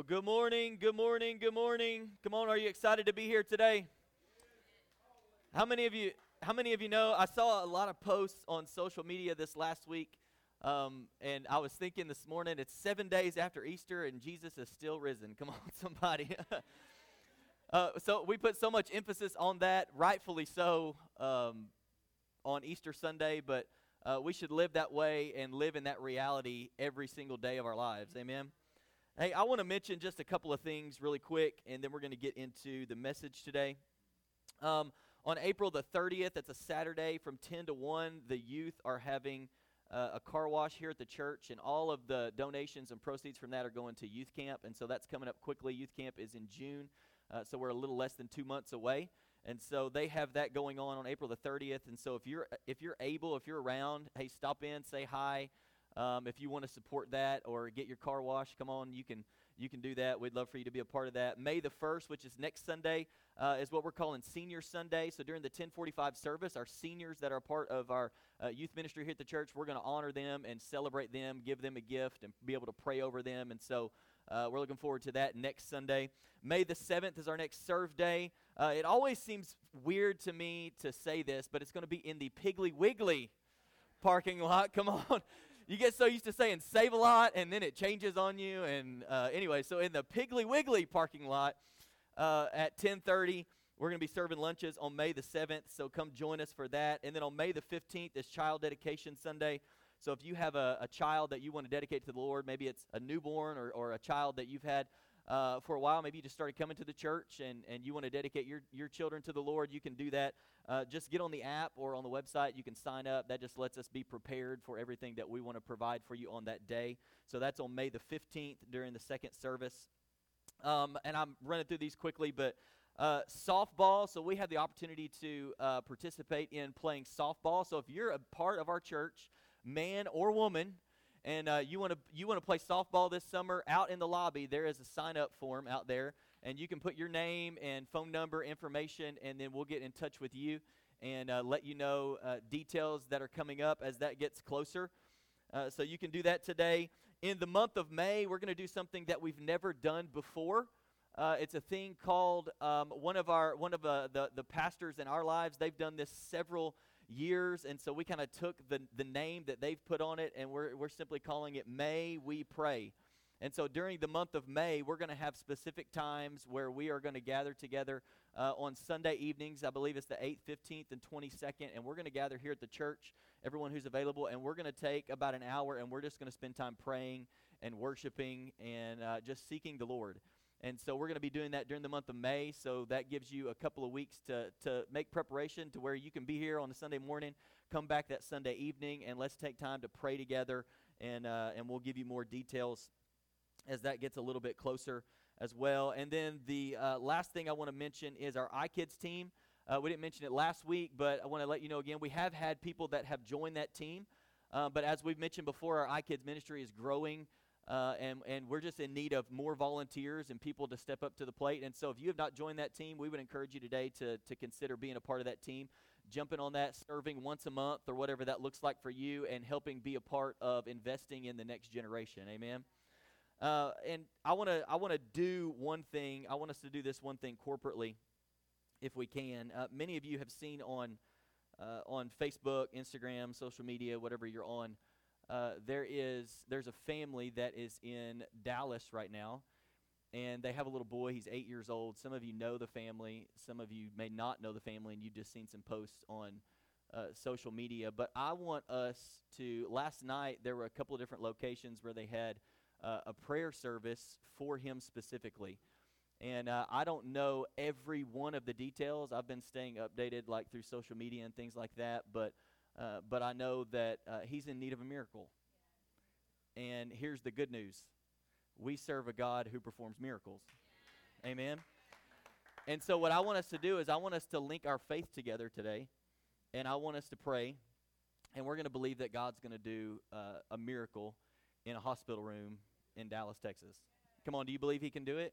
Well, good morning, good morning, good morning. Come on, are you excited to be here today? How many of you how many of you know I saw a lot of posts on social media this last week um, and I was thinking this morning it's 7 days after Easter and Jesus is still risen. Come on somebody. uh, so we put so much emphasis on that, rightfully so, um, on Easter Sunday, but uh, we should live that way and live in that reality every single day of our lives. Amen. Hey, I want to mention just a couple of things really quick, and then we're going to get into the message today. Um, on April the 30th, it's a Saturday from 10 to 1, the youth are having uh, a car wash here at the church, and all of the donations and proceeds from that are going to youth camp, and so that's coming up quickly. Youth camp is in June, uh, so we're a little less than two months away. And so they have that going on on April the 30th. And so if you're if you're able, if you're around, hey, stop in, say hi. Um, if you want to support that or get your car washed, come on, you can you can do that. We'd love for you to be a part of that. May the 1st, which is next Sunday, uh, is what we're calling Senior Sunday. So during the 1045 service, our seniors that are part of our uh, youth ministry here at the church, we're going to honor them and celebrate them, give them a gift, and be able to pray over them. And so uh, we're looking forward to that next Sunday. May the 7th is our next serve day. Uh, it always seems weird to me to say this, but it's going to be in the Piggly Wiggly parking lot. Come on you get so used to saying save a lot and then it changes on you and uh, anyway so in the piggly wiggly parking lot uh, at 10.30 we're going to be serving lunches on may the 7th so come join us for that. And then on may the 15th is child dedication sunday. So if you have a, a child that you want to dedicate to the lord maybe it's a newborn or, or a child that you've had uh, for a while. Maybe you just started coming to the church and, and you want to dedicate your, your children to the Lord. You can do that. Uh, just get on the app or on the website. You can sign up. That just lets us be prepared for everything that we want to provide for you on that day. So that's on May the 15th during the second service. Um, and I'm running through these quickly, but uh, softball. So we have the opportunity to uh, participate in playing softball. So if you're a part of our church, man or woman, and uh, you want to you want to play softball this summer out in the lobby there is a sign up form out there. And you can put your name and phone number information and then we'll get in touch with you and uh, let you know uh, details that are coming up as that gets closer. Uh, so you can do that today. In the month of may we're going to do something that we've never done before. Uh, it's a thing called um, one of our one of uh, the the pastors in our lives they've done this several years. And so we kind of took the, the name that they've put on it and we're, we're simply calling it May We Pray. And so during the month of May, we're going to have specific times where we are going to gather together uh, on Sunday evenings. I believe it's the 8th, 15th, and 22nd. And we're going to gather here at the church, everyone who's available, and we're going to take about an hour and we're just going to spend time praying and worshiping and uh, just seeking the Lord. And so we're going to be doing that during the month of May. So that gives you a couple of weeks to, to make preparation to where you can be here on a Sunday morning, come back that Sunday evening, and let's take time to pray together. And, uh, and we'll give you more details as that gets a little bit closer as well. And then the uh, last thing I want to mention is our iKids team. Uh, we didn't mention it last week, but I want to let you know again we have had people that have joined that team. Uh, but as we've mentioned before, our iKids ministry is growing. Uh, and, and we're just in need of more volunteers and people to step up to the plate. And so, if you have not joined that team, we would encourage you today to, to consider being a part of that team, jumping on that, serving once a month or whatever that looks like for you, and helping be a part of investing in the next generation. Amen. Uh, and I want to I want to do one thing. I want us to do this one thing corporately, if we can. Uh, many of you have seen on uh, on Facebook, Instagram, social media, whatever you're on uh, there is there's a family that is in Dallas right now, and they have a little boy. He's eight years old. Some of you know the family. Some of you may not know the family, and you've just seen some posts on uh, social media. But I want us to. Last night there were a couple of different locations where they had uh, a prayer service for him specifically. And uh, I don't know every one of the details. I've been staying updated like through social media and things like that, but uh, but I know that uh, he's in need of a miracle. And here's the good news we serve a God who performs miracles. Amen. And so, what I want us to do is, I want us to link our faith together today, and I want us to pray, and we're going to believe that God's going to do uh, a miracle in a hospital room in Dallas, Texas. Come on, do you believe He can do it?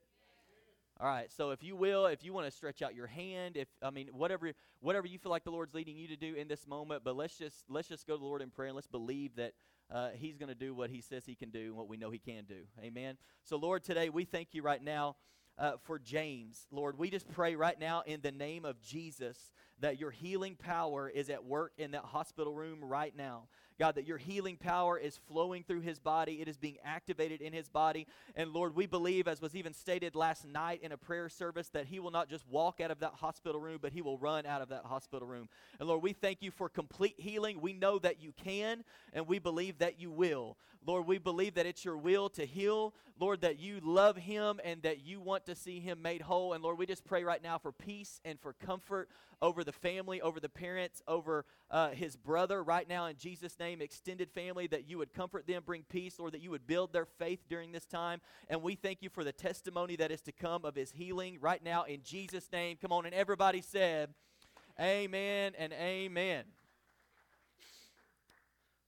All right. So if you will, if you want to stretch out your hand, if I mean whatever whatever you feel like the Lord's leading you to do in this moment, but let's just let's just go to the Lord in prayer and let's believe that uh, He's going to do what He says He can do and what we know He can do. Amen. So Lord, today we thank you right now. Uh, for James, Lord, we just pray right now in the name of Jesus that your healing power is at work in that hospital room right now. God, that your healing power is flowing through his body. It is being activated in his body. And Lord, we believe, as was even stated last night in a prayer service, that he will not just walk out of that hospital room, but he will run out of that hospital room. And Lord, we thank you for complete healing. We know that you can, and we believe that you will. Lord, we believe that it's your will to heal. Lord, that you love him and that you want to see him made whole. And Lord, we just pray right now for peace and for comfort over the family, over the parents, over uh, his brother right now in Jesus' name, extended family, that you would comfort them, bring peace, Lord, that you would build their faith during this time. And we thank you for the testimony that is to come of his healing right now in Jesus' name. Come on, and everybody said, Amen and amen.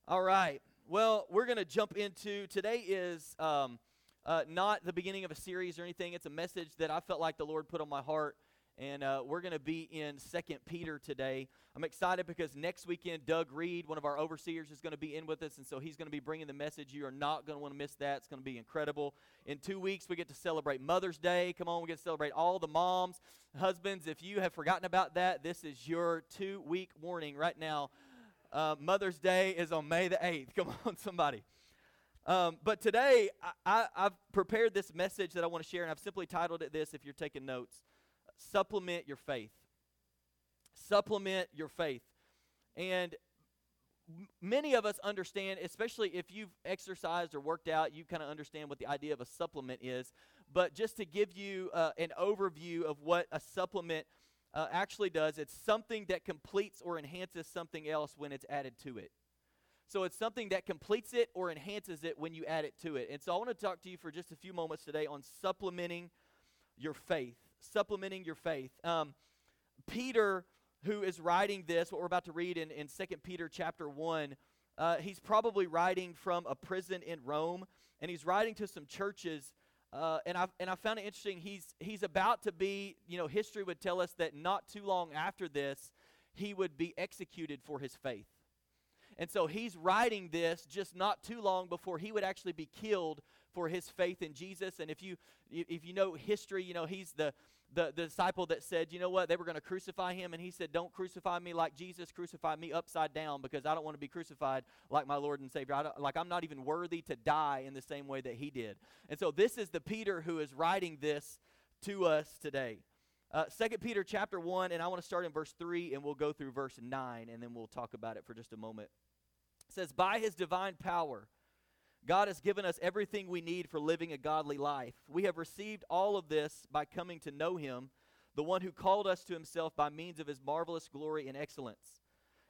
All right. Well, we're going to jump into today is um, uh, not the beginning of a series or anything. It's a message that I felt like the Lord put on my heart, and uh, we're going to be in Second Peter today. I'm excited because next weekend Doug Reed, one of our overseers, is going to be in with us, and so he's going to be bringing the message. You are not going to want to miss that. It's going to be incredible. In two weeks, we get to celebrate Mother's Day. Come on, we get to celebrate all the moms, husbands. If you have forgotten about that, this is your two-week warning right now uh, Mother's Day is on May the 8th. Come on, somebody. Um, but today, I, have prepared this message that I want to share, and I've simply titled it this if you're taking notes Supplement Your Faith. Supplement Your Faith. And many of us understand, especially if you've exercised or worked out, you kind of understand what the idea of a supplement is. But just to give you uh, an overview of what a supplement uh, actually does. It's something that completes or enhances something else when it's added to it. So it's something that completes it or enhances it when you add it to it. And so I want to talk to you for just a few moments today on supplementing your faith. Supplementing your faith. Um, Peter, who is writing this, what we're about to read in, in 2 Peter chapter 1, uh, he's probably writing from a prison in Rome, and he's writing to some churches uh, and I and I found it interesting. He's he's about to be, you know, history would tell us that not too long after this, he would be executed for his faith. And so he's writing this just not too long before he would actually be killed for his faith in Jesus. And if you if you know history, you know he's the the, the disciple that said, you know what, they were going to crucify him, and he said, Don't crucify me like Jesus, crucify me upside down because I don't want to be crucified like my Lord and Savior. like I'm not even worthy to die in the same way that he did. And so this is the Peter who is writing this to us today. Uh, 2 Peter chapter 1, and I want to start in verse 3, and we'll go through verse 9, and then we'll talk about it for just a moment. It says, By his divine power, God has given us everything we need for living a godly life. We have received all of this by coming to know Him, the one who called us to Himself by means of His marvelous glory and excellence.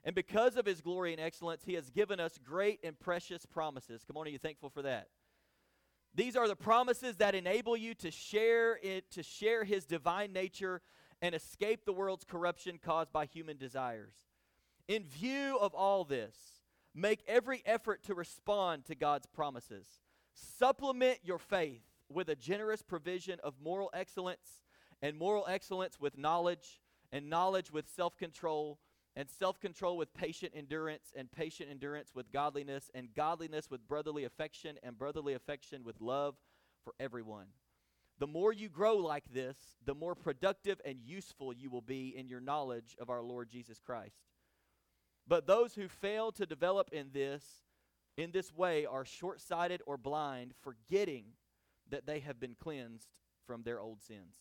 And because of His glory and excellence, He has given us great and precious promises. Come on, are you thankful for that? These are the promises that enable you to share it, to share His divine nature and escape the world's corruption caused by human desires. In view of all this, Make every effort to respond to God's promises. Supplement your faith with a generous provision of moral excellence, and moral excellence with knowledge, and knowledge with self control, and self control with patient endurance, and patient endurance with godliness, and godliness with brotherly affection, and brotherly affection with love for everyone. The more you grow like this, the more productive and useful you will be in your knowledge of our Lord Jesus Christ. But those who fail to develop in this in this way are short-sighted or blind, forgetting that they have been cleansed from their old sins.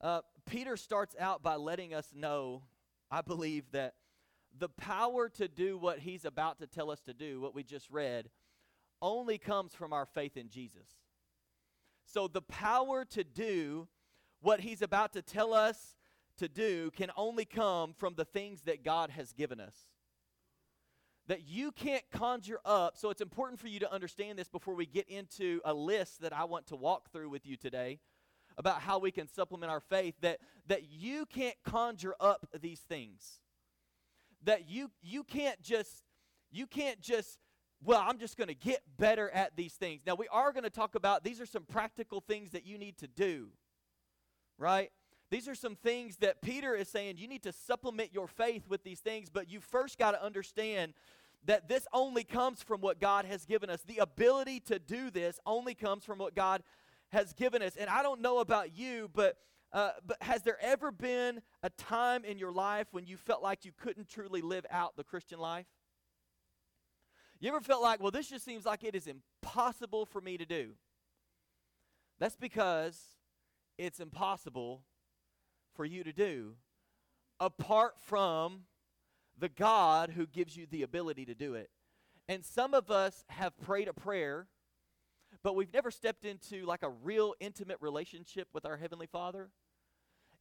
Uh, Peter starts out by letting us know, I believe, that the power to do what he's about to tell us to do, what we just read, only comes from our faith in Jesus. So the power to do what he's about to tell us to do can only come from the things that God has given us. That you can't conjure up. So it's important for you to understand this before we get into a list that I want to walk through with you today about how we can supplement our faith that that you can't conjure up these things. That you you can't just you can't just well, I'm just going to get better at these things. Now we are going to talk about these are some practical things that you need to do. Right? These are some things that Peter is saying you need to supplement your faith with these things, but you first got to understand that this only comes from what God has given us. The ability to do this only comes from what God has given us. And I don't know about you, but uh, but has there ever been a time in your life when you felt like you couldn't truly live out the Christian life? You ever felt like, well, this just seems like it is impossible for me to do? That's because it's impossible for you to do apart from the God who gives you the ability to do it. And some of us have prayed a prayer, but we've never stepped into like a real intimate relationship with our Heavenly Father.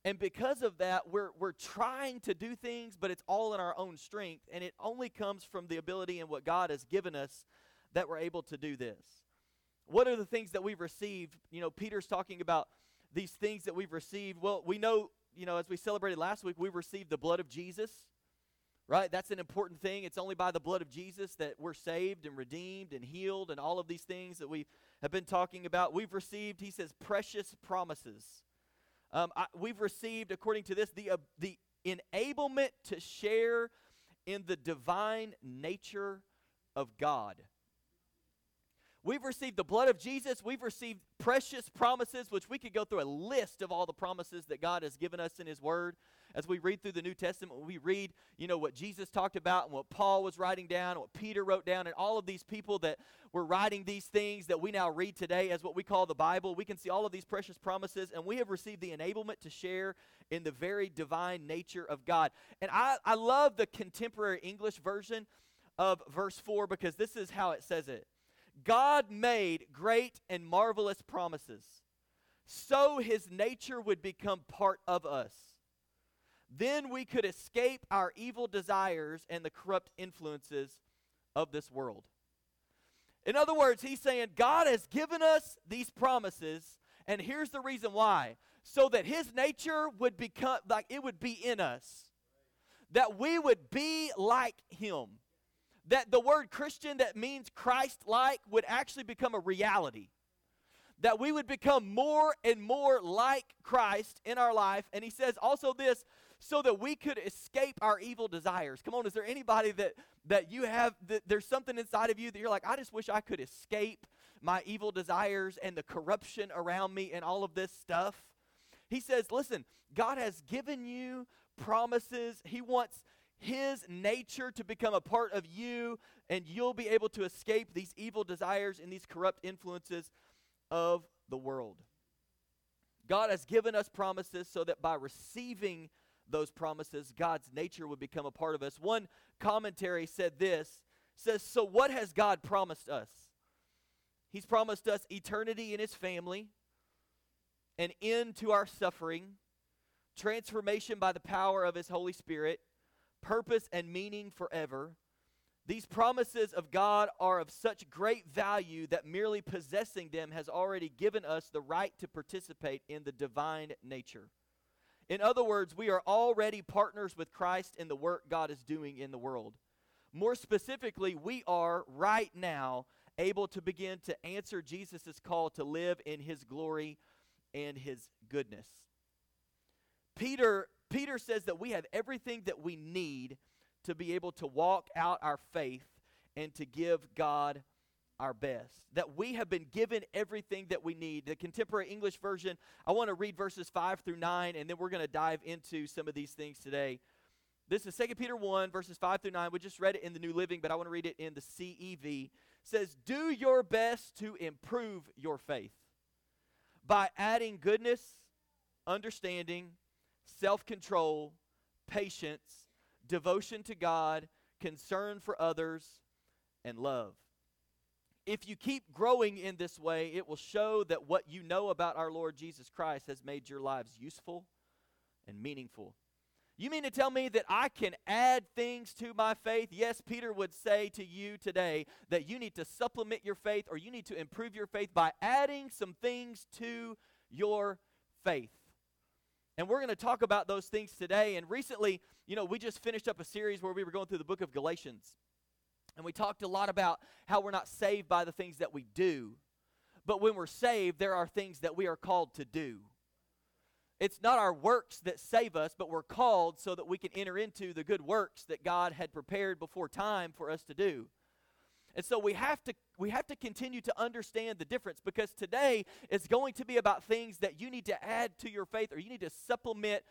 And because of that, we're, we're trying to do things, but it's all in our own strength. And it only comes from the ability and what God has given us that we're able to do this. What are the things that we've received? You know, Peter's talking about these things that we've received. Well, we know, you know, as we celebrated last week, we received the blood of Jesus right? That's an important thing. It's only by the blood of Jesus that we're saved and redeemed and healed and all of these things that we have been talking about. We've received, he says, precious promises. Um, I, we've received, according to this, the, uh, the enablement to share in the divine nature of God. We've received the blood of Jesus. We've received precious promises, which we could go through a list of all the promises that God has given us in His Word as we read through the New Testament, we read, you know, what Jesus talked about and what Paul was writing down, what Peter wrote down, and all of these people that were writing these things that we now read today as what we call the Bible, we can see all of these precious promises, and we have received the enablement to share in the very divine nature of God. And I, I love the contemporary English version of verse 4 because this is how it says it God made great and marvelous promises, so his nature would become part of us then we could escape our evil desires and the corrupt influences of this world. In other words, he's saying God has given us these promises, and here's the reason why so that his nature would become like it would be in us, that we would be like him. That the word Christian that means Christ like would actually become a reality that we would become more and more like Christ in our life. And he says also this so that we could escape our evil desires. Come on, is there anybody that that you have that there's something inside of you that you're like, I just wish I could escape my evil desires and the corruption around me and all of this stuff? He says, listen, God has given you promises. He wants his nature to become a part of you, and you'll be able to escape these evil desires and these corrupt influences of the world. God has given us promises so that by receiving those promises, God's nature would become a part of us. One commentary said this says, So what has God promised us? He's promised us eternity in His family, an end to our suffering, transformation by the power of His Holy Spirit, purpose and meaning forever. These promises of God are of such great value that merely possessing them has already given us the right to participate in the divine nature. In other words, we are already partners with Christ in the work God is doing in the world. More specifically, we are right now able to begin to answer Jesus' call to live in his glory and his goodness. Peter, Peter says that we have everything that we need to be able to walk out our faith and to give God our best. That we have been given everything that we need. The contemporary English version, I want to read verses 5 through 9, and then we're going to dive into some of these things today. This is 2 Peter 1, verses 5 through 9. We just read it in the New Living, but I want to read it in the CEV. It says, Do your best to improve your faith by adding goodness, understanding, self control, patience, devotion to God, concern for others, and love. If you keep growing in this way, it will show that what you know about our Lord Jesus Christ has made your lives useful and meaningful. You mean to tell me that I can add things to my faith? Yes, Peter would say to you today that you need to supplement your faith or you need to improve your faith by adding some things to your faith. And we're going to talk about those things today. And recently, you know, we just finished up a series where we were going through the book of Galatians. And we talked a lot about how we're not saved by the things that we do. But when we're saved, there are things that we are called to do. It's not our works that save us, but we're called so that we can enter into the good works that God had prepared before time for us to do. And so we have to we have to continue to understand the difference because today it's going to be about things that you need to add to your faith or you need to supplement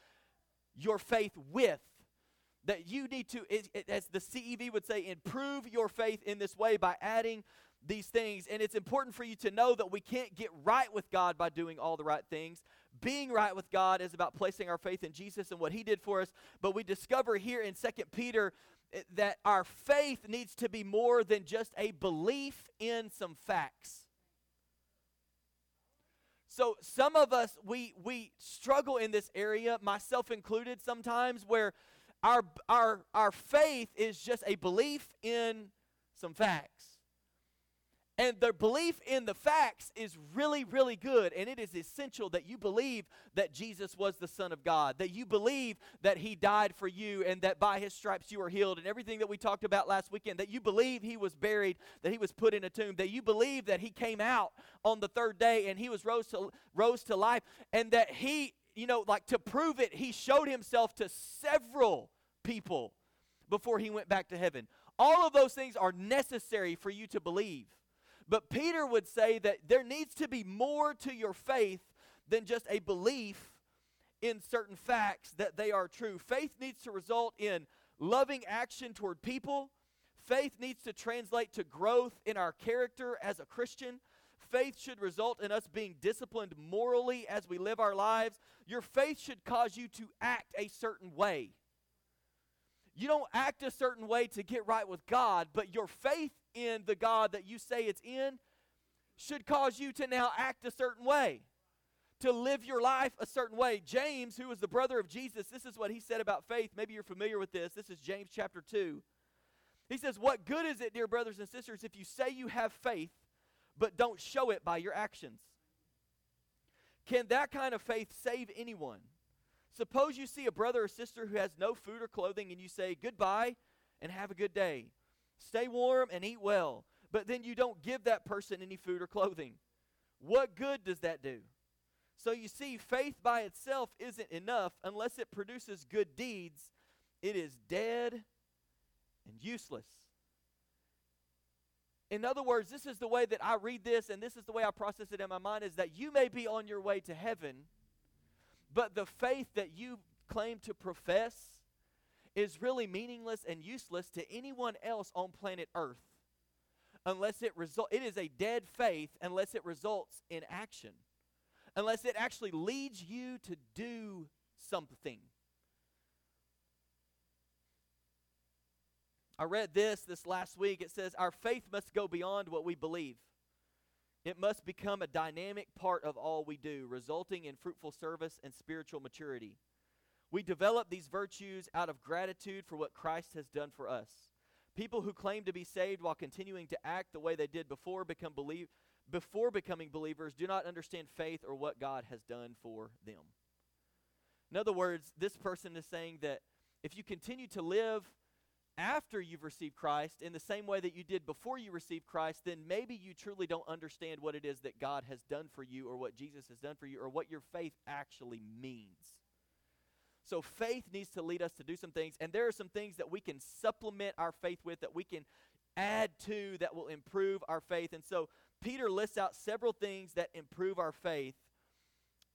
your faith with that you need to as the CEV would say improve your faith in this way by adding these things. And it's important for you to know that we can't get right with God by doing all the right things. Being right with God is about placing our faith in Jesus and what he did for us. But we discover here in Second Peter Eh, that our faith needs to be more than just a belief in some facts. So some of us we we struggle in this area, myself included sometimes where our our our faith is just a belief in some facts. And the belief in the facts is really, really good. And it is essential that you believe that Jesus was the Son of God, that you believe that He died for you, and that by His stripes you are healed, and everything that we talked about last weekend, that you believe He was buried, that He was put in a tomb, that you believe that He came out on the third day and He was rose to, rose to life, and that He, you know, like to prove it, He showed Himself to several people before He went back to heaven. All of those things are necessary for you to believe. But Peter would say that there needs to be more to your faith than just a belief in certain facts that they are true. Faith needs to result in loving action toward people. Faith needs to translate to growth in our character as a Christian. Faith should result in us being disciplined morally as we live our lives. Your faith should cause you to act a certain way. You don't act a certain way to get right with God, but your faith in the God that you say it's in should cause you to now act a certain way, to live your life a certain way. James, who was the brother of Jesus, this is what he said about faith. Maybe you're familiar with this. This is James chapter 2. He says, What good is it, dear brothers and sisters, if you say you have faith, but don't show it by your actions? Can that kind of faith save anyone? Suppose you see a brother or sister who has no food or clothing, and you say, Goodbye and have a good day. Stay warm and eat well. But then you don't give that person any food or clothing. What good does that do? So you see, faith by itself isn't enough unless it produces good deeds. It is dead and useless. In other words, this is the way that I read this, and this is the way I process it in my mind is that you may be on your way to heaven, but the faith that you claim to profess is really meaningless and useless to anyone else on planet Earth unless it result it is a dead faith unless it results in action. Unless it actually leads you to do something. I read this this last week. It says our faith must go beyond what we believe. It must become a dynamic part of all we do resulting in fruitful service and spiritual maturity we develop these virtues out of gratitude for what Christ has done for us. People who claim to be saved while continuing to act the way they did before become believe before becoming believers do not understand faith or what God has done for them. In other words, this person is saying that if you continue to live after you've received Christ in the same way that you did before you received Christ, then maybe you truly don't understand what it is that God has done for you or what Jesus has done for you or what your faith actually means. So faith needs to lead us to do some things, and there are some things that we can supplement our faith with, that we can add to, that will improve our faith. And so Peter lists out several things that improve our faith.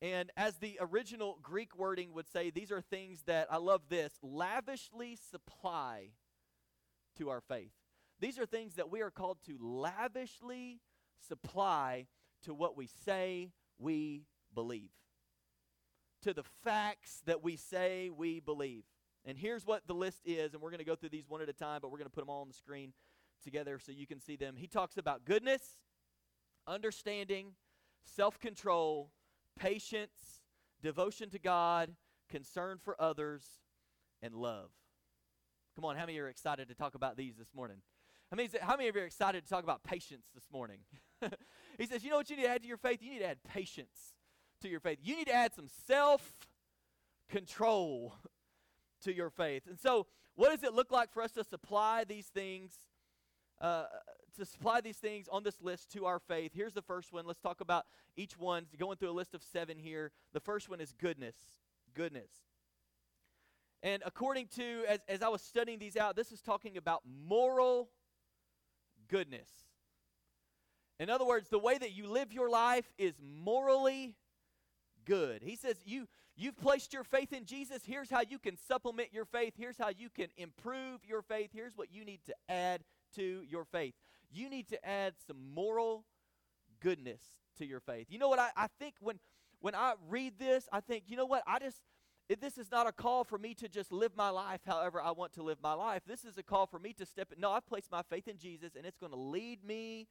And as the original Greek wording would say, these are things that, I love this, lavishly supply to our faith. These are things that we are called to lavishly supply to what we say we believe to the facts that we say we believe. And here's what the list is, and we're going to go through these one at a time, but we're going to put them all on the screen together so you can see them. He talks about goodness, understanding, self control, patience, devotion to God, concern for others, and love. Come on, how many are excited to talk about these this morning? How many, how many of you are excited to talk about patience this morning? he says, You know what you need to add to your faith? You need to add patience to your faith. You need to add some self control to your faith. And so, what does it look like for us to supply these things? Uh, to supply these things on this list to our faith. Here's the first one. Let's talk about each one. Going through a list of seven here. The first one is goodness. Goodness. And according to, as, as I was studying these out, this is talking about moral goodness. In other words, the way that you live your life is morally good. He says, you, You've placed your faith in Jesus. Here's how you can supplement your faith. Here's how you can improve your faith. Here's what you need to add to your faith. You need to add some moral goodness to your faith. You know what I, I think when when I read this, I think, you know what, I just this is not a call for me to just live my life however I want to live my life. This is a call for me to step in. No, I've placed my faith in Jesus, and it's going to lead me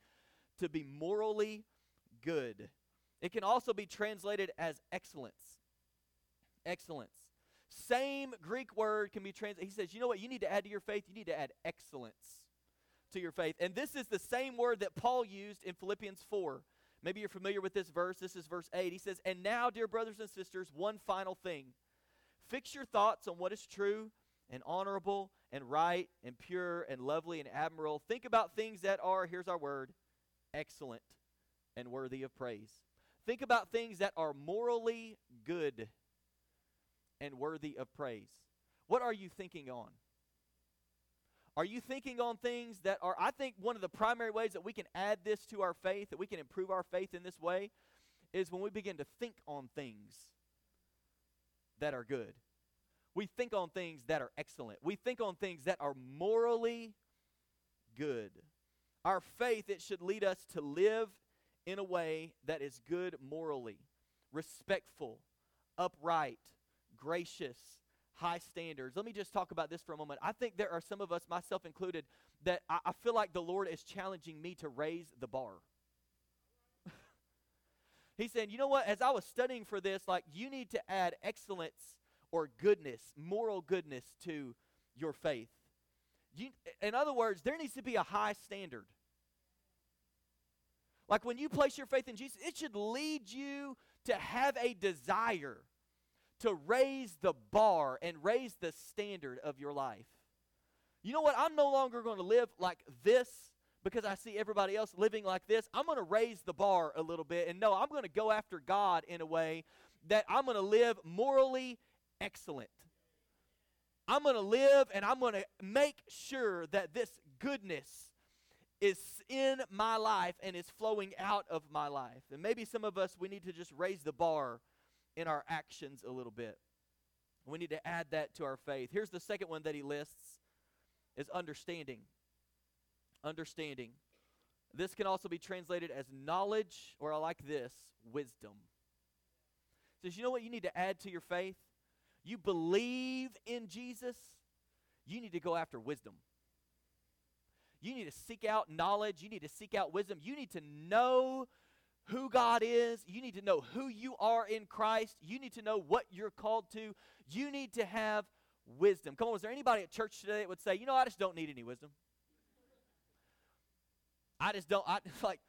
to be morally good. It can also be translated as excellence. Excellence. Same Greek word can be translated. He says, you know what you need to add to your faith? You need to add excellence to your faith. And this is the same word that Paul used in Philippians 4. Maybe you're familiar with this verse. This is verse 8. He says, And now, dear brothers and sisters, one final thing. Fix your thoughts on what is true and honorable and right and pure and lovely and admirable. Think about things that are, here's our word, excellent and worthy of praise. Think about things that are morally good and worthy of praise. What are you thinking on? Are you thinking on things that are, I think one of the primary ways that we can add this to our faith, that we can improve our faith in this way, is when we begin to think on things that are good. We think on things that are excellent. We think on things that are morally good. Our faith, it should lead us to live in a way that is good morally, respectful, upright, gracious, high standards. Let me just talk about this for a moment. I think there are some of us, myself included, that I, I feel like the Lord is challenging me to raise the bar. He's saying, you know what? As I was studying for this, like, you need to add excellence or goodness, moral goodness to your faith. You, in other words, there needs to be a high standard. Like when you place your faith in Jesus, it should lead you to have a desire to raise the bar and raise the standard of your life. You know what? I'm no longer going to live like this because I see everybody else living like this. I'm going to raise the bar a little bit. And no, I'm going to go after God in a way that I'm going to live morally excellent. I'm going to live and I'm going to make sure that this goodness is in my life and is flowing out of my life. And maybe some of us, we need to just raise the bar in our actions a little bit. We need to add that to our faith. Here's the second one that he lists is understanding. Understanding. This can also be translated as knowledge, or I like this, wisdom. says, you know what you need to add to your faith? You believe in Jesus, you need to go after wisdom. You need to seek out knowledge. You need to seek out wisdom. You need to know who God is. You need to know who you are in Christ. You need to know what you're called to. You need to have wisdom. Come on, is there anybody at church today that would say, you know, I just don't need any wisdom? I just don't, I like,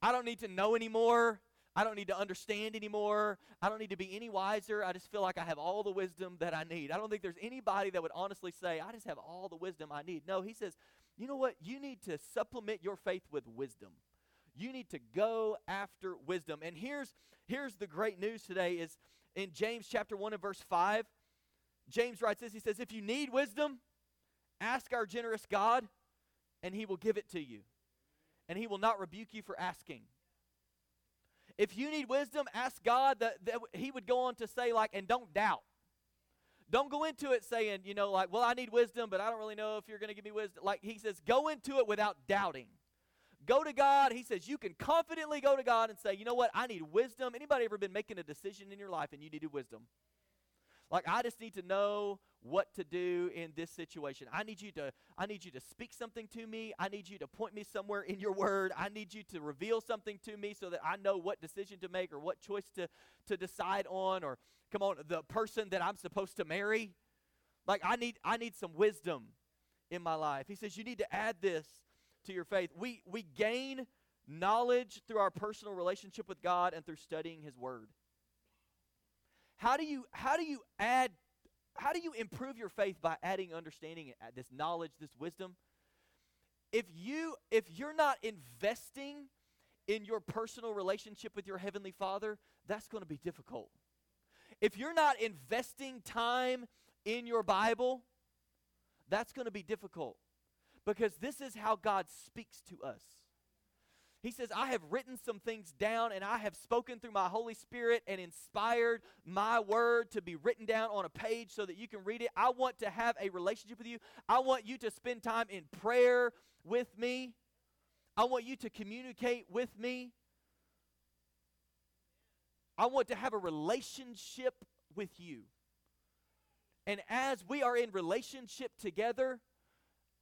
I don't need to know anymore. I don't need to understand anymore. I don't need to be any wiser. I just feel like I have all the wisdom that I need. I don't think there's anybody that would honestly say, I just have all the wisdom I need. No, he says, you know what? You need to supplement your faith with wisdom. You need to go after wisdom. And here's here's the great news today is in James chapter 1 and verse 5. James writes this. He says, "If you need wisdom, ask our generous God, and he will give it to you. And he will not rebuke you for asking." If you need wisdom, ask God that, that he would go on to say like and don't doubt. Don't go into it saying, you know, like, well, I need wisdom, but I don't really know if you're going to give me wisdom. Like he says, go into it without doubting. Go to God. He says you can confidently go to God and say, you know what? I need wisdom. Anybody ever been making a decision in your life and you needed wisdom? Like I just need to know what to do in this situation. I need you to I need you to speak something to me. I need you to point me somewhere in your word. I need you to reveal something to me so that I know what decision to make or what choice to to decide on or come on the person that I'm supposed to marry. Like I need I need some wisdom in my life. He says you need to add this to your faith. We, we gain knowledge through our personal relationship with God and through studying His Word. How do you how do you add how do you improve your faith by adding understanding uh, this knowledge this wisdom? If you if you're not investing in your personal relationship with your heavenly father that's going to be difficult. If you're not investing time in your bible that's going to be difficult because this is how god speaks to us he says, I have written some things down and I have spoken through my Holy Spirit and inspired my word to be written down on a page so that you can read it. I want to have a relationship with you. I want you to spend time in prayer with me. I want you to communicate with me. I want to have a relationship with you. And as we are in relationship together,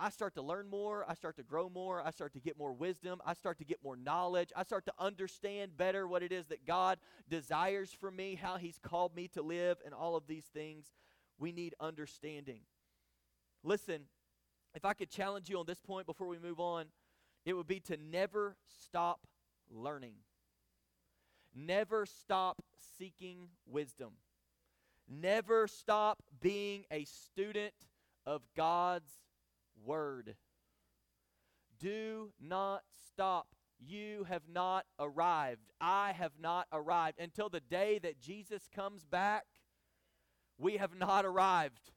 I start to learn more. I start to grow more. I start to get more wisdom. I start to get more knowledge. I start to understand better what it is that God desires for me, how He's called me to live, and all of these things. We need understanding. Listen, if I could challenge you on this point before we move on, it would be to never stop learning. Never stop seeking wisdom. Never stop being a student of God's word. Do not stop. You have not arrived. I have not arrived. Until the day that Jesus comes back, we have not arrived.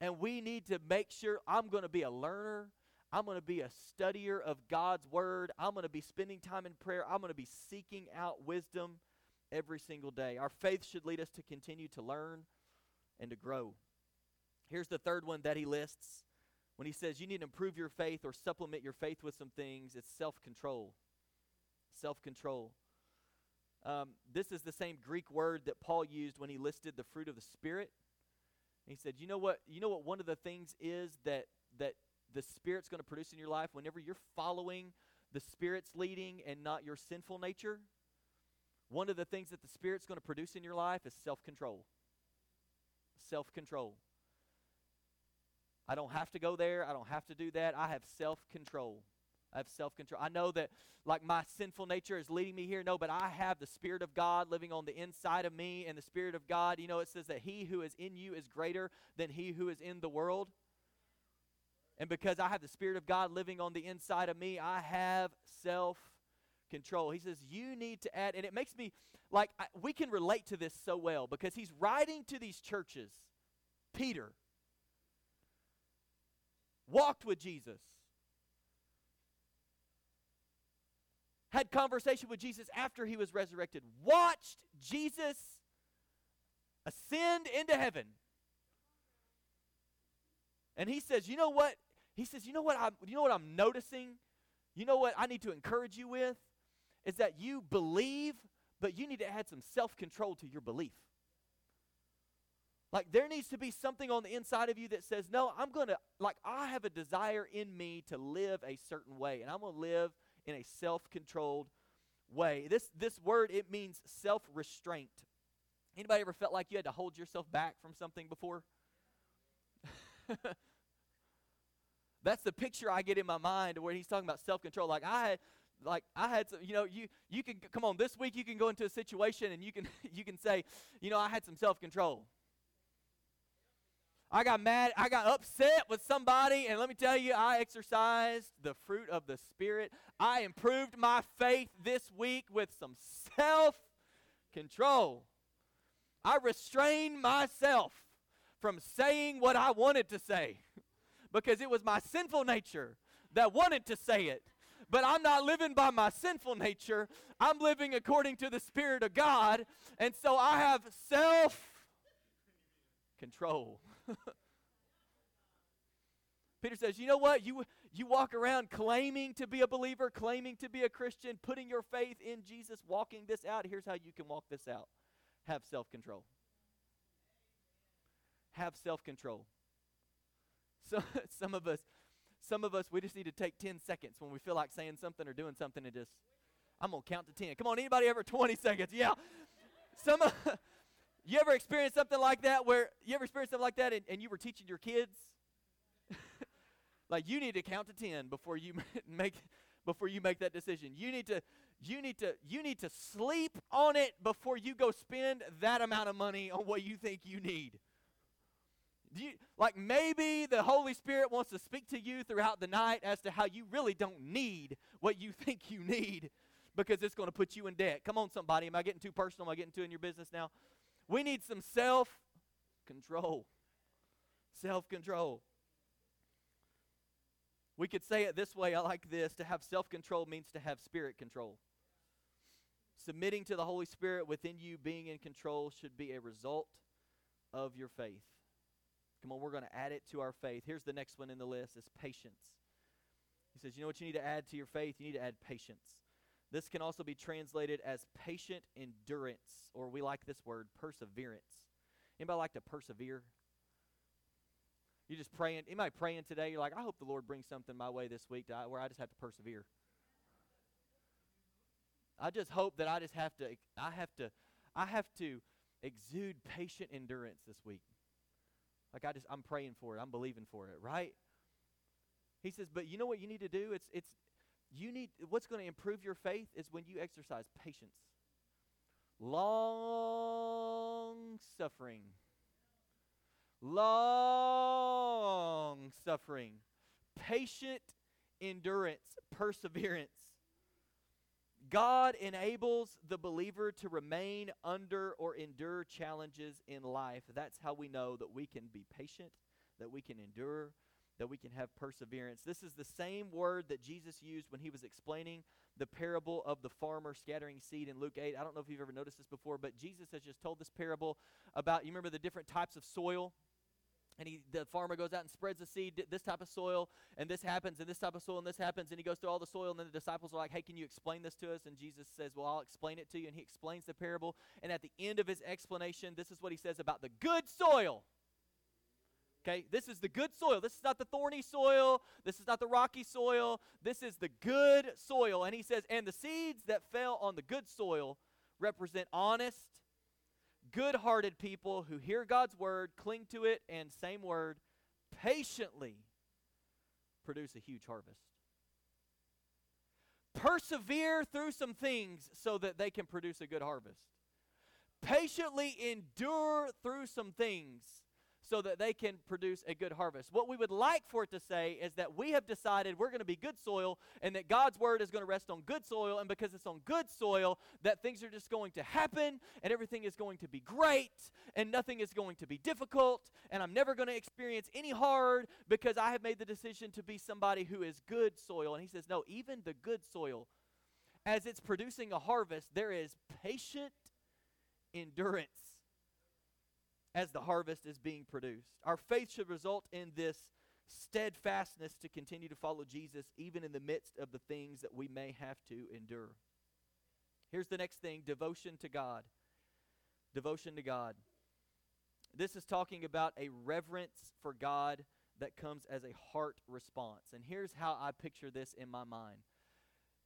And we need to make sure I'm going to be a learner. I'm going to be a studier of God's word. I'm going to be spending time in prayer. I'm going to be seeking out wisdom every single day. Our faith should lead us to continue to learn and to grow. Here's the third one that he lists when he says you need to improve your faith or supplement your faith with some things, it's self control. Self control. Um, this is the same Greek word that Paul used when he listed the fruit of the Spirit. he said, "You know what? You know what? One of the things is that that the Spirit's going to produce in your life whenever you're following the Spirit's leading and not your sinful nature. One of the things that the Spirit's going to produce in your life is self control. Self control. I don't have to go there. I don't have to do that. I have self control. I have self control. I know that, like, my sinful nature is leading me here. No, but I have the Spirit of God living on the inside of me, and the Spirit of God, you know, it says that He who is in you is greater than He who is in the world. And because I have the Spirit of God living on the inside of me, I have self control. He says, You need to add, and it makes me like I, we can relate to this so well because he's writing to these churches. Peter, walked with Jesus, had conversation with Jesus after he was resurrected, watched Jesus ascend into heaven. And he says, "You know what? He says, "You know what I'm you know what I'm noticing? You know what I need to encourage you with is that you believe, but you need to add some self-control to your belief." Like there needs to be something on the inside of you that says, "No, I'm going to like I have a desire in me to live a certain way and I'm going to live in a self-controlled way." This this word it means self-restraint. Anybody ever felt like you had to hold yourself back from something before? That's the picture I get in my mind where he's talking about self-control. Like I like I had some, you know, you you can come on this week you can go into a situation and you can you can say, you know, I had some self-control. I got mad, I got upset with somebody, and let me tell you, I exercised the fruit of the Spirit. I improved my faith this week with some self control. I restrained myself from saying what I wanted to say because it was my sinful nature that wanted to say it. But I'm not living by my sinful nature. I'm living according to the Spirit of God. And so I have self control. Peter says, You know what? You, you walk around claiming to be a believer, claiming to be a Christian, putting your faith in Jesus, walking this out. Here's how you can walk this out have self control. Have self control. So, some of us, some of us, we just need to take 10 seconds when we feel like saying something or doing something and just, I'm going to count to 10. Come on, anybody ever 20 seconds? Yeah. Some of, you ever experienced something like that where you ever experienced something like that and, and you were teaching your kids? like you need to count to 10 before you make before you make that decision. You need to you need to you need to sleep on it before you go spend that amount of money on what you think you need. You, like maybe the Holy Spirit wants to speak to you throughout the night as to how you really don't need what you think you need because it's going to put you in debt. Come on, somebody. Am I getting too personal? Am I getting too in your business now? We need some self control. Self control. We could say it this way I like this to have self control means to have spirit control. Submitting to the Holy Spirit within you, being in control, should be a result of your faith. Come on, we're going to add it to our faith. Here's the next one in the list is patience. He says, You know what you need to add to your faith? You need to add patience. This can also be translated as patient endurance, or we like this word, perseverance. Anybody like to persevere? You're just praying. Anybody praying today? You're like, I hope the Lord brings something my way this week to, where I just have to persevere. I just hope that I just have to. I have to. I have to exude patient endurance this week. Like I just, I'm praying for it. I'm believing for it. Right? He says, but you know what you need to do? It's it's you need what's going to improve your faith is when you exercise patience. Long suffering. Long suffering. Patient endurance, perseverance. God enables the believer to remain under or endure challenges in life. That's how we know that we can be patient, that we can endure, that we can have perseverance. This is the same word that Jesus used when he was explaining the parable of the farmer scattering seed in Luke 8. I don't know if you've ever noticed this before, but Jesus has just told this parable about, you remember the different types of soil? and he, the farmer goes out and spreads the seed this type of soil and this happens and this type of soil and this happens and he goes through all the soil and then the disciples are like hey can you explain this to us and jesus says well i'll explain it to you and he explains the parable and at the end of his explanation this is what he says about the good soil Okay, this is the good soil. This is not the thorny soil. This is not the rocky soil. This is the good soil. And he says, and the seeds that fell on the good soil represent honest, good hearted people who hear God's word, cling to it, and same word, patiently produce a huge harvest. Persevere through some things so that they can produce a good harvest. Patiently endure through some things so that they can produce a good harvest. What we would like for it to say is that we have decided we're going to be good soil and that God's word is going to rest on good soil. And because it's on good soil, that things are just going to happen and everything is going to be great and nothing is going to be difficult. And I'm never going to experience any hard because I have made the decision to be somebody who is good soil. And he says, no, even the good soil, as it's producing a harvest, there is patient endurance as the harvest is being produced. Our faith should result in this steadfastness to continue to follow Jesus even in the midst of the things that we may have to endure. Here's the next thing devotion to God. Devotion to God. This is talking about a reverence for God that comes as a heart response. And here's how I picture this in my mind.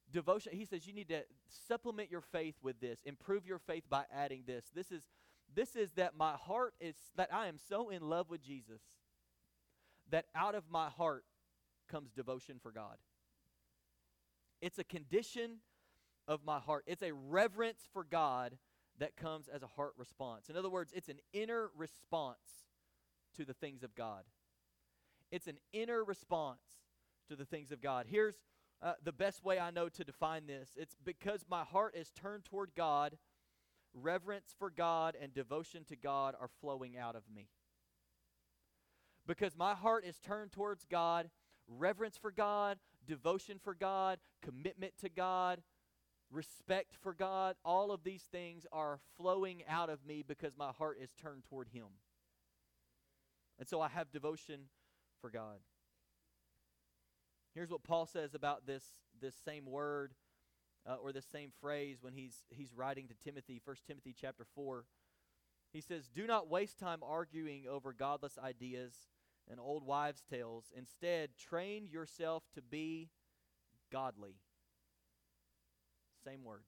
Devotion, he says you need to supplement your faith with this, improve your faith by adding this. This is this is that my heart is, that I am so in love with Jesus that out of my heart comes devotion for God. It's a condition of my heart, it's a reverence for God that comes as a heart response. In other words, it's an inner response to the things of God. It's an inner response to the things of God. Here's uh, the best way I know to define this it's because my heart is turned toward God reverence for God and devotion to God are flowing out of me. Because my heart is turned towards God, reverence for God, devotion for God, commitment to God, respect for God, all of these things are flowing out of me because my heart is turned toward Him. And so I have devotion for God. Here's what Paul says about this, this same word uh, or the same phrase when he's he's writing to Timothy, 1 Timothy chapter 4. He says, "Do not waste time arguing over godless ideas and old wives' tales. Instead, train yourself to be godly." Same word.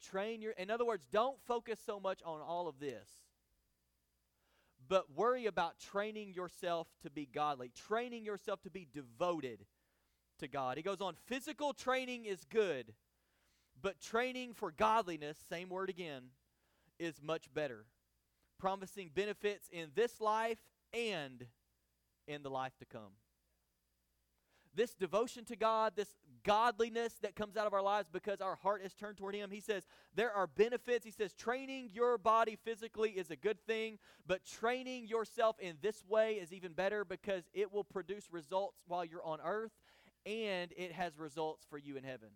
Train your in other words, don't focus so much on all of this. But worry about training yourself to be godly, training yourself to be devoted to God. He goes on, physical training is good, But training for godliness, same word again, is much better, promising benefits in this life and in the life to come. This devotion to God, this godliness that comes out of our lives because our heart is turned toward Him. He says there are benefits. He says training your body physically is a good thing, but training yourself in this way is even better because it will produce results while you're on earth and it has results for you in heaven.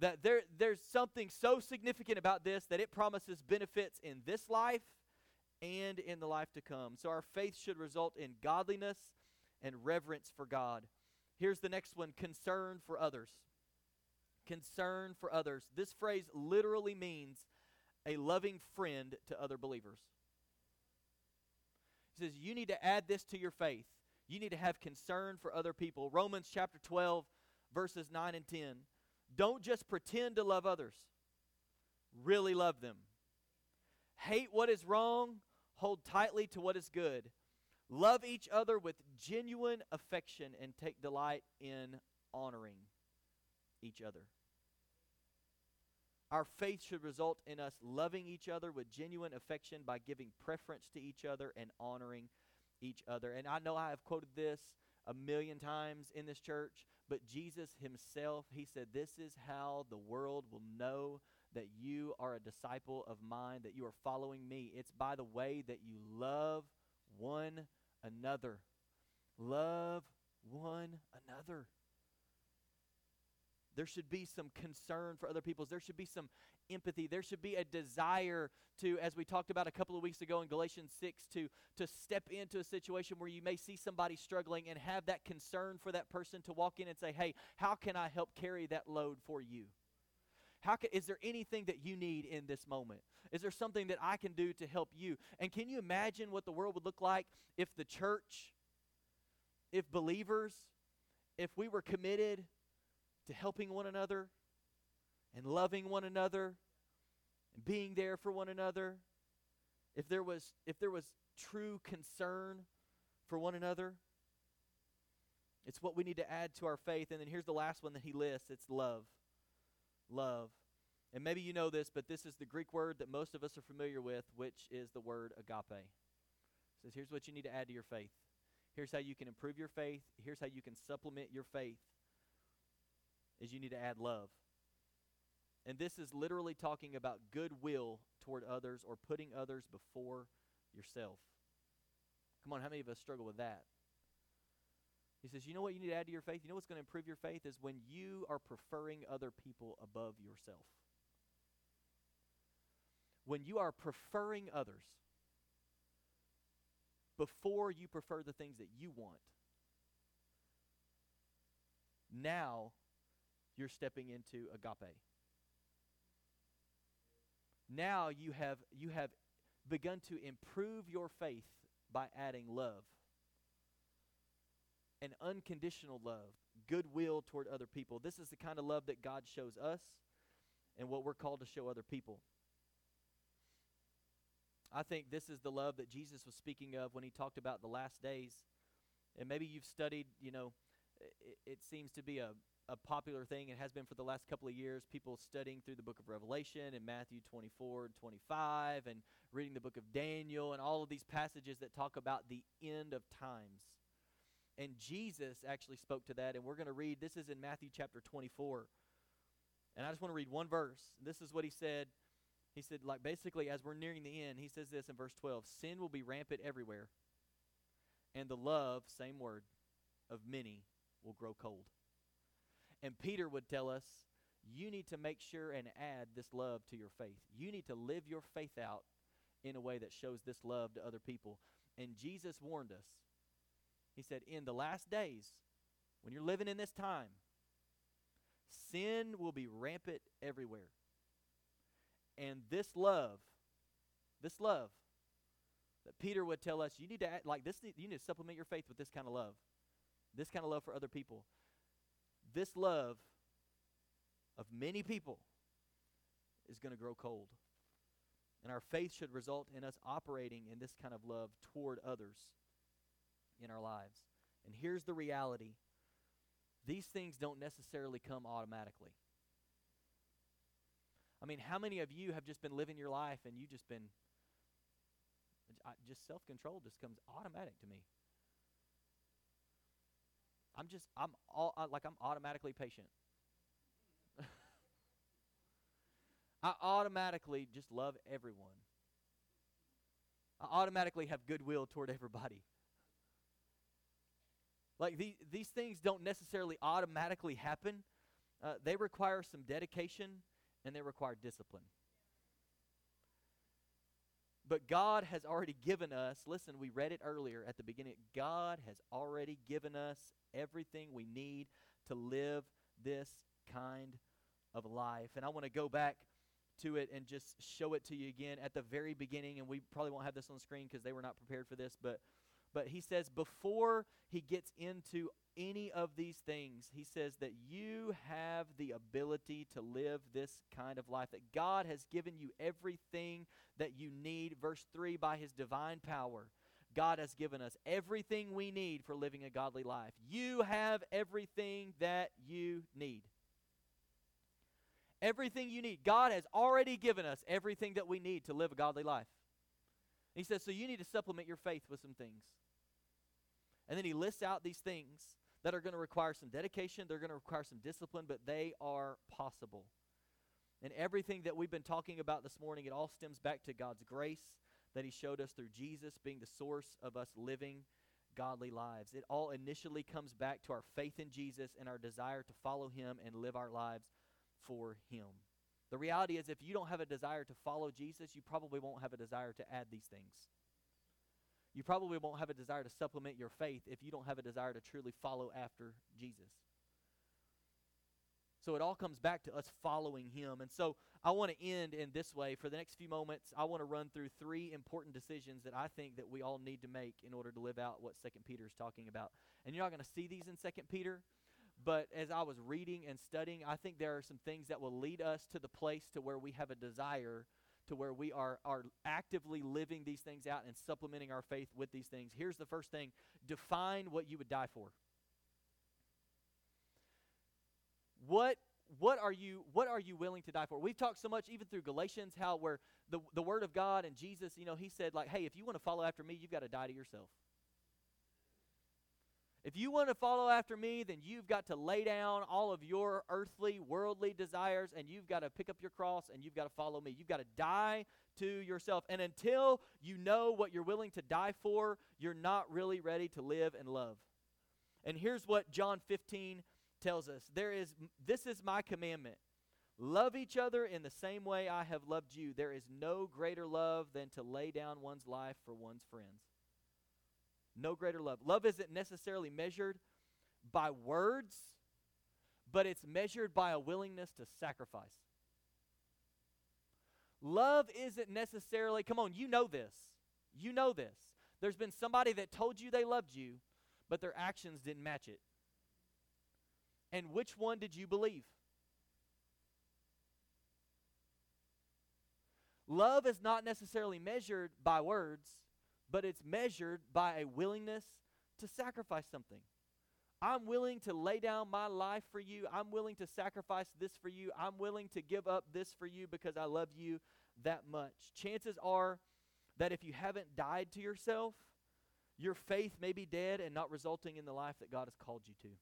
That there, there's something so significant about this that it promises benefits in this life and in the life to come. So our faith should result in godliness and reverence for God. Here's the next one concern for others. Concern for others. This phrase literally means a loving friend to other believers. He says, You need to add this to your faith. You need to have concern for other people. Romans chapter 12, verses 9 and 10. Don't just pretend to love others, really love them. Hate what is wrong, hold tightly to what is good. Love each other with genuine affection and take delight in honoring each other. Our faith should result in us loving each other with genuine affection by giving preference to each other and honoring each other. And I know I have quoted this a million times in this church, but Jesus himself, he said, This is how the world will know that you are a disciple of mine, that you are following me. It's by the way that you love one another. Love one another. There should be some concern for other people's. There should be some empathy. There should be a desire to, as we talked about a couple of weeks ago in Galatians 6, to, to step into a situation where you may see somebody struggling and have that concern for that person to walk in and say, hey, how can I help carry that load for you? How can, is there anything that you need in this moment? Is there something that I can do to help you? And can you imagine what the world would look like if the church, if believers, if we were committed to helping one another and loving one another and being there for one another? If there was if there was true concern for one another? It's what we need to add to our faith. And then here's the last one that he lists it's love love. And maybe you know this, but this is the Greek word that most of us are familiar with, which is the word agape. It says, here's what you need to add to your faith. Here's how you can improve your faith. Here's how you can supplement your faith. Is you need to add love. And this is literally talking about goodwill toward others or putting others before yourself. Come on, how many of us struggle with that? He says, You know what you need to add to your faith? You know what's going to improve your faith is when you are preferring other people above yourself. When you are preferring others before you prefer the things that you want, now you're stepping into agape. Now you have you have begun to improve your faith by adding love an unconditional love, goodwill toward other people. This is the kind of love that God shows us and what we're called to show other people. I think this is the love that Jesus was speaking of when he talked about the last days. And maybe you've studied, you know, it, it seems to be a, a popular thing. It has been for the last couple of years. People studying through the book of Revelation and Matthew 24 and 25 and reading the book of Daniel and all of these passages that talk about the end of times. And Jesus actually spoke to that. And we're going to read, this is in Matthew chapter 24. And I just want to read one verse. This is what he said. He said, like, basically, as we're nearing the end, he says this in verse 12 Sin will be rampant everywhere, and the love, same word, of many will grow cold. And Peter would tell us, you need to make sure and add this love to your faith. You need to live your faith out in a way that shows this love to other people. And Jesus warned us he said, In the last days, when you're living in this time, sin will be rampant everywhere. And this love, this love that Peter would tell us, you need to act like this, you need to supplement your faith with this kind of love. This kind of love for other people. This love of many people is going to grow cold. And our faith should result in us operating in this kind of love toward others in our lives. And here's the reality these things don't necessarily come automatically. I mean, how many of you have just been living your life and you've just been just self control just comes automatic to me. I'm just I'm all like I'm automatically patient. I automatically just love everyone. I automatically have goodwill toward everybody. Like these, these things don't necessarily automatically happen. Uh, they require some dedication and they require discipline. But God has already given us, listen, we read it earlier at the beginning. God has already given us everything we need to live this kind of life. And I want to go back to it and just show it to you again at the very beginning. And we probably won't have this on screen because they were not prepared for this. But, but he says, before he gets into any of these things, he says that you have the ability to live this kind of life, that God has given you everything that you need. Verse 3 by his divine power. God has given us everything we need for living a godly life. You have everything that you need. Everything you need. God has already given us everything that we need to live a godly life. He says, so you need to supplement your faith with some things. And then he lists out these things that are going to require some dedication, they're going to require some discipline, but they are possible. And everything that we've been talking about this morning, it all stems back to God's grace that he showed us through Jesus being the source of us living godly lives. It all initially comes back to our faith in Jesus and our desire to follow him and live our lives for Him. The reality is, if you don't have a desire to follow Jesus, you probably won't have a desire to add these things. You probably won't have a desire to supplement your faith if you don't have a desire to truly follow after Jesus. So it all comes back to us following Him. And so I want to end in this way. For the next few moments, I want to run through three important decisions that I think that we all need to make in order to live out what Second Peter is talking about. And you're not going to see these in Second Peter but as I was reading and studying, I think there are some things that will lead us to the place to where we have a desire to where we are, are actively living these things out and supplementing our faith with these things. Here's the first thing define what you would die for. What what are you what are you willing to die for we've talked so much even through galatians how where the, the word of god and jesus you know he said like hey if you want to follow after me you've got to die to yourself if you want to follow after me, then you've got to lay down all of your earthly, worldly desires, and you've got to pick up your cross and you've got to follow me. You've got to die to yourself. And until you know what you're willing to die for, you're not really ready to live and love. And here's what John 15 tells us there is this is my commandment love each other in the same way i have loved you there is no greater love than to lay down one's life for one's friends no greater love. Love isn't necessarily measured by words, but it's measured by a willingness to sacrifice. Love isn't necessarily, come on, you know this. You know this. There's been somebody that told you they loved you, but their actions didn't match it. And which one did you believe? Love is not necessarily measured by words, but it's measured by a willingness to sacrifice something. I'm willing to lay down my life for you. I'm willing to sacrifice this for you. I'm willing to give up this for you because I love you that much. Chances are that if you haven't died to yourself, your faith may be dead and not resulting in the life that God has called you to.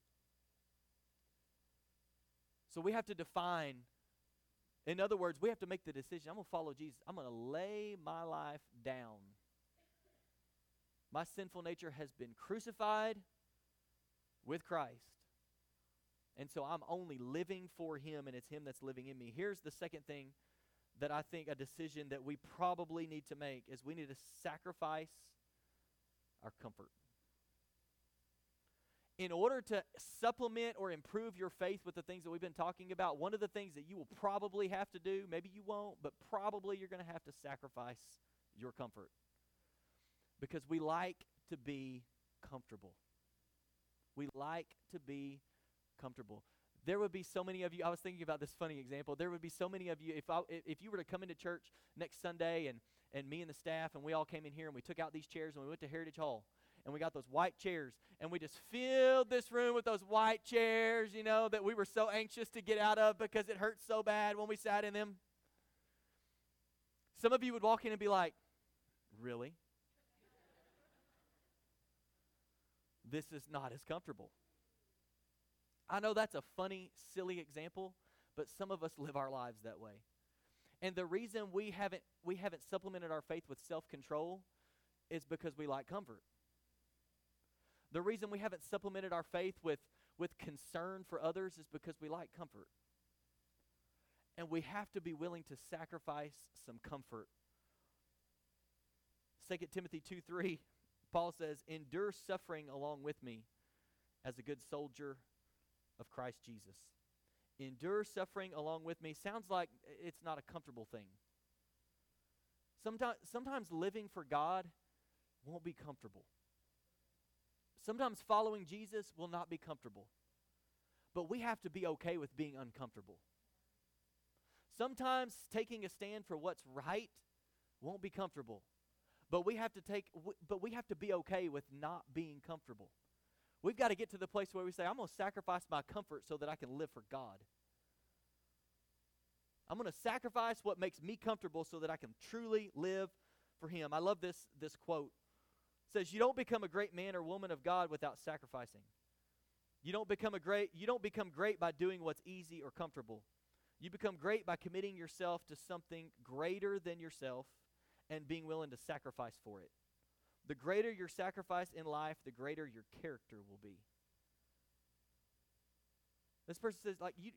So we have to define, in other words, we have to make the decision I'm going to follow Jesus. I'm going to lay my life down my sinful nature has been crucified with Christ. And so I'm only living for Him, and it's Him that's living in me. Here's the second thing that I think a decision that we probably need to make is we need to sacrifice our comfort. In order to supplement or improve your faith with the things that we've been talking about, one of the things that you will probably have to do, maybe you won't, but probably you're going to have to sacrifice your comfort because we like to be comfortable. We like to be comfortable. There would be so many of you. I was thinking about this funny example. There would be so many of you if I, if you were to come into church next Sunday and and me and the staff and we all came in here and we took out these chairs and we went to Heritage Hall and we got those white chairs and we just filled this room with those white chairs, you know, that we were so anxious to get out of because it hurt so bad when we sat in them. Some of you would walk in and be like, Really? This is not as comfortable. I know that's a funny, silly example, but some of us live our lives that way. And the reason we haven't we haven't supplemented our faith with self-control is because we like comfort. The reason we haven't supplemented our faith with with concern for others is because we like comfort. And we have to be willing to sacrifice some comfort. 2 Timothy 2 3, Paul says, Endure suffering along with me as a good soldier of Christ Jesus. Endure suffering along with me sounds like it's not a comfortable thing. Sometimes, sometimes living for God won't be comfortable. Sometimes following Jesus will not be comfortable. But we have to be okay with being uncomfortable. Sometimes taking a stand for what's right won't be comfortable. But we have to take but we have to be okay with not being comfortable. We've got to get to the place where we say I'm going to sacrifice my comfort so that I can live for God. I'm going to sacrifice what makes me comfortable so that I can truly live for him. I love this this quote. It says you don't become a great man or woman of God without sacrificing. You don't become a great you don't become great by doing what's easy or comfortable. You become great by committing yourself to something greater than yourself and being willing to sacrifice for it. The greater your sacrifice in life, the greater your character will be. This person says like you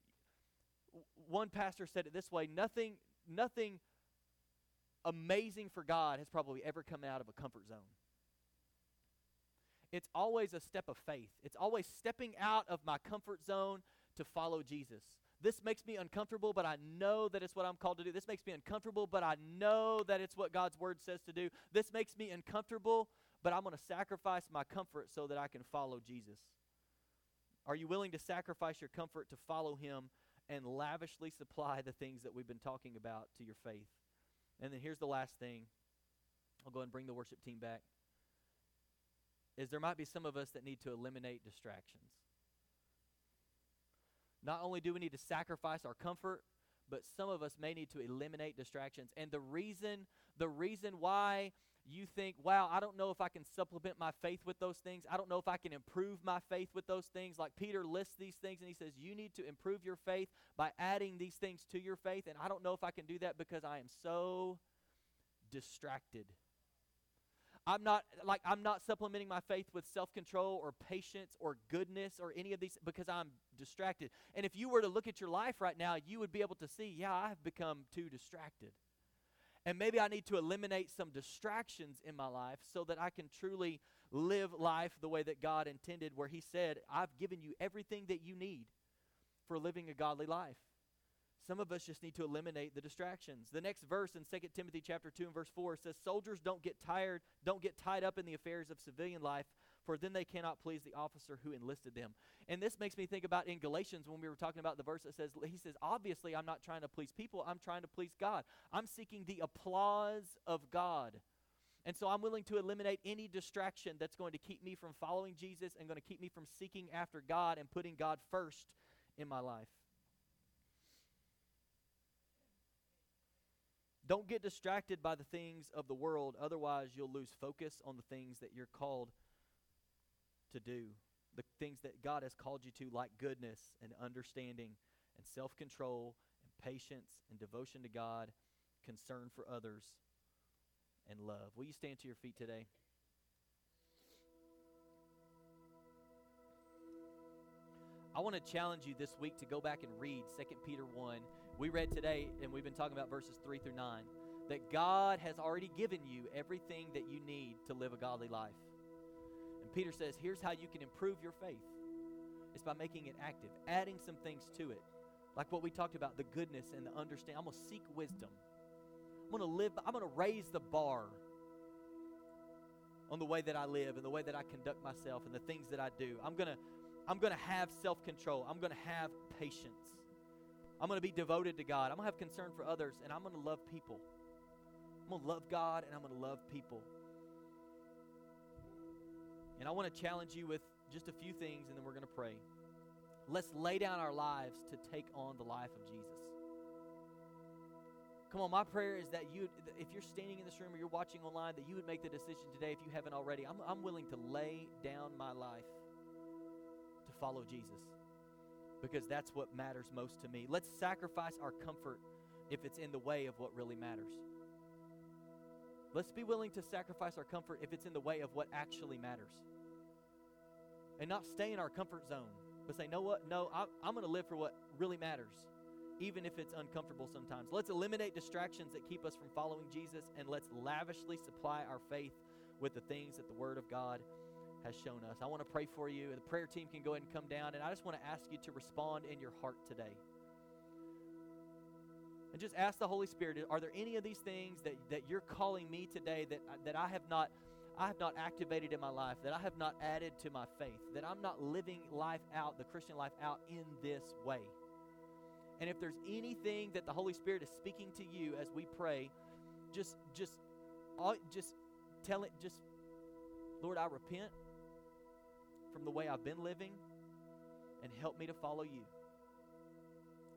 one pastor said it this way, nothing nothing amazing for God has probably ever come out of a comfort zone. It's always a step of faith. It's always stepping out of my comfort zone to follow Jesus. This makes me uncomfortable, but I know that it's what I'm called to do. This makes me uncomfortable, but I know that it's what God's word says to do. This makes me uncomfortable, but I'm going to sacrifice my comfort so that I can follow Jesus. Are you willing to sacrifice your comfort to follow him and lavishly supply the things that we've been talking about to your faith? And then here's the last thing. I'll go and bring the worship team back. Is there might be some of us that need to eliminate distractions. Not only do we need to sacrifice our comfort, but some of us may need to eliminate distractions. And the reason, the reason why you think, wow, I don't know if I can supplement my faith with those things. I don't know if I can improve my faith with those things. Like Peter lists these things and he says, you need to improve your faith by adding these things to your faith. And I don't know if I can do that because I am so distracted. I'm not like I'm not supplementing my faith with self-control or patience or goodness or any of these because I'm distracted. And if you were to look at your life right now, you would be able to see, yeah, I have become too distracted. And maybe I need to eliminate some distractions in my life so that I can truly live life the way that God intended where he said, "I've given you everything that you need for living a godly life." Some of us just need to eliminate the distractions. The next verse in 2 Timothy chapter 2 and verse 4 says, Soldiers don't get tired, don't get tied up in the affairs of civilian life, for then they cannot please the officer who enlisted them. And this makes me think about in Galatians when we were talking about the verse that says, He says, Obviously, I'm not trying to please people, I'm trying to please God. I'm seeking the applause of God. And so I'm willing to eliminate any distraction that's going to keep me from following Jesus and going to keep me from seeking after God and putting God first in my life. Don't get distracted by the things of the world, otherwise, you'll lose focus on the things that you're called to do. The things that God has called you to, like goodness and understanding and self control and patience and devotion to God, concern for others, and love. Will you stand to your feet today? I want to challenge you this week to go back and read 2 Peter 1 we read today, and we've been talking about verses 3 through 9, that God has already given you everything that you need to live a godly life. And Peter says, here's how you can improve your faith it's by making it active, adding some things to it. Like what we talked about, the goodness and the understanding. I'm going to seek wisdom. I'm going to live, I'm going to raise the bar on the way that I live and the way that I conduct myself and the things that I do. I'm going to I'm going to have self-control. I'm going to have patience. I'm going to be devoted to God. I'm going to have concern for others, and I'm going to love people. I'm going to love God, and I'm going to love people. And I want to challenge you with just a few things, and then we're going to pray. Let's lay down our lives to take on the life of Jesus. Come on, my prayer is that you, if you're standing in this room or you're watching online, that you would make the decision today, if you haven't already. I'm, I'm willing to lay down my life to follow Jesus because that's what matters most to me. Let's sacrifice our comfort if it's in the way of what really matters. Let's be willing to sacrifice our comfort if it's in the way of what actually matters. And not stay in our comfort zone, but say, no, what? No, I'm, I'm going to live for what really matters even if it's uncomfortable sometimes. Let's eliminate distractions that keep us from following Jesus, and let's lavishly supply our faith with the things that the Word of God has shown us. I want to pray for you. The prayer team can go ahead and come down, and I just want to ask you to respond in your heart today. And just ask the Holy Spirit, are there any of these things that, that you're calling me today that, uh, that I have not I have not activated in my life, that I have not added to my faith, that I'm not living life out, the Christian life out in this way? And if there's anything that the Holy Spirit is speaking to you as we pray, just just all, just tell it just Lord, I repent from the way I've been living and help me to follow you.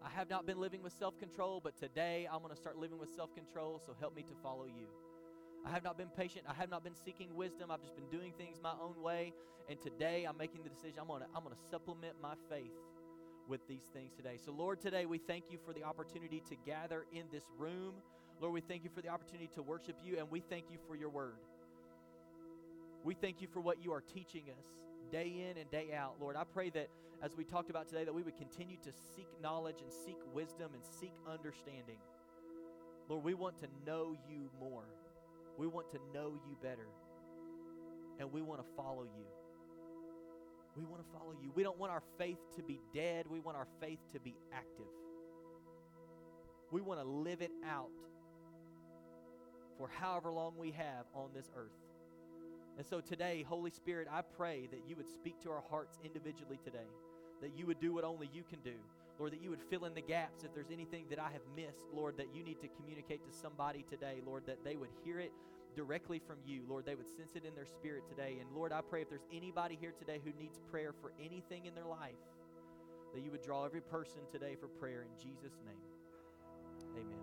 I have not been living with self control, but today I'm going to start living with self control, so help me to follow you. I have not been patient. I have not been seeking wisdom. I've just been doing things my own way. And today I'm making the decision I'm going to I'm going to supplement my faith with these things today. So, Lord, today we thank you for the opportunity to gather in this room. Lord, we thank you for the opportunity to worship you, and we thank you for your word. We thank you for what you are teaching us day in and day out. Lord, I pray that as we talked about today, that we would continue to seek knowledge and seek wisdom and seek understanding. Lord, we want to know you more. We want to know you better. And we want to follow you. We want to follow you. We don't want our faith to be dead. We want our faith to be active. We want to live it out for however long we have on this earth. And so today, Holy Spirit, I pray that you would speak to our hearts individually today, that you would do what only you can do. Lord, that you would fill in the gaps if there's anything that I have missed, Lord, that you need to communicate to somebody today, Lord, that they would hear it directly from you. Lord, they would sense it in their spirit today. And Lord, I pray if there's anybody here today who needs prayer for anything in their life, that you would draw every person today for prayer in Jesus' name.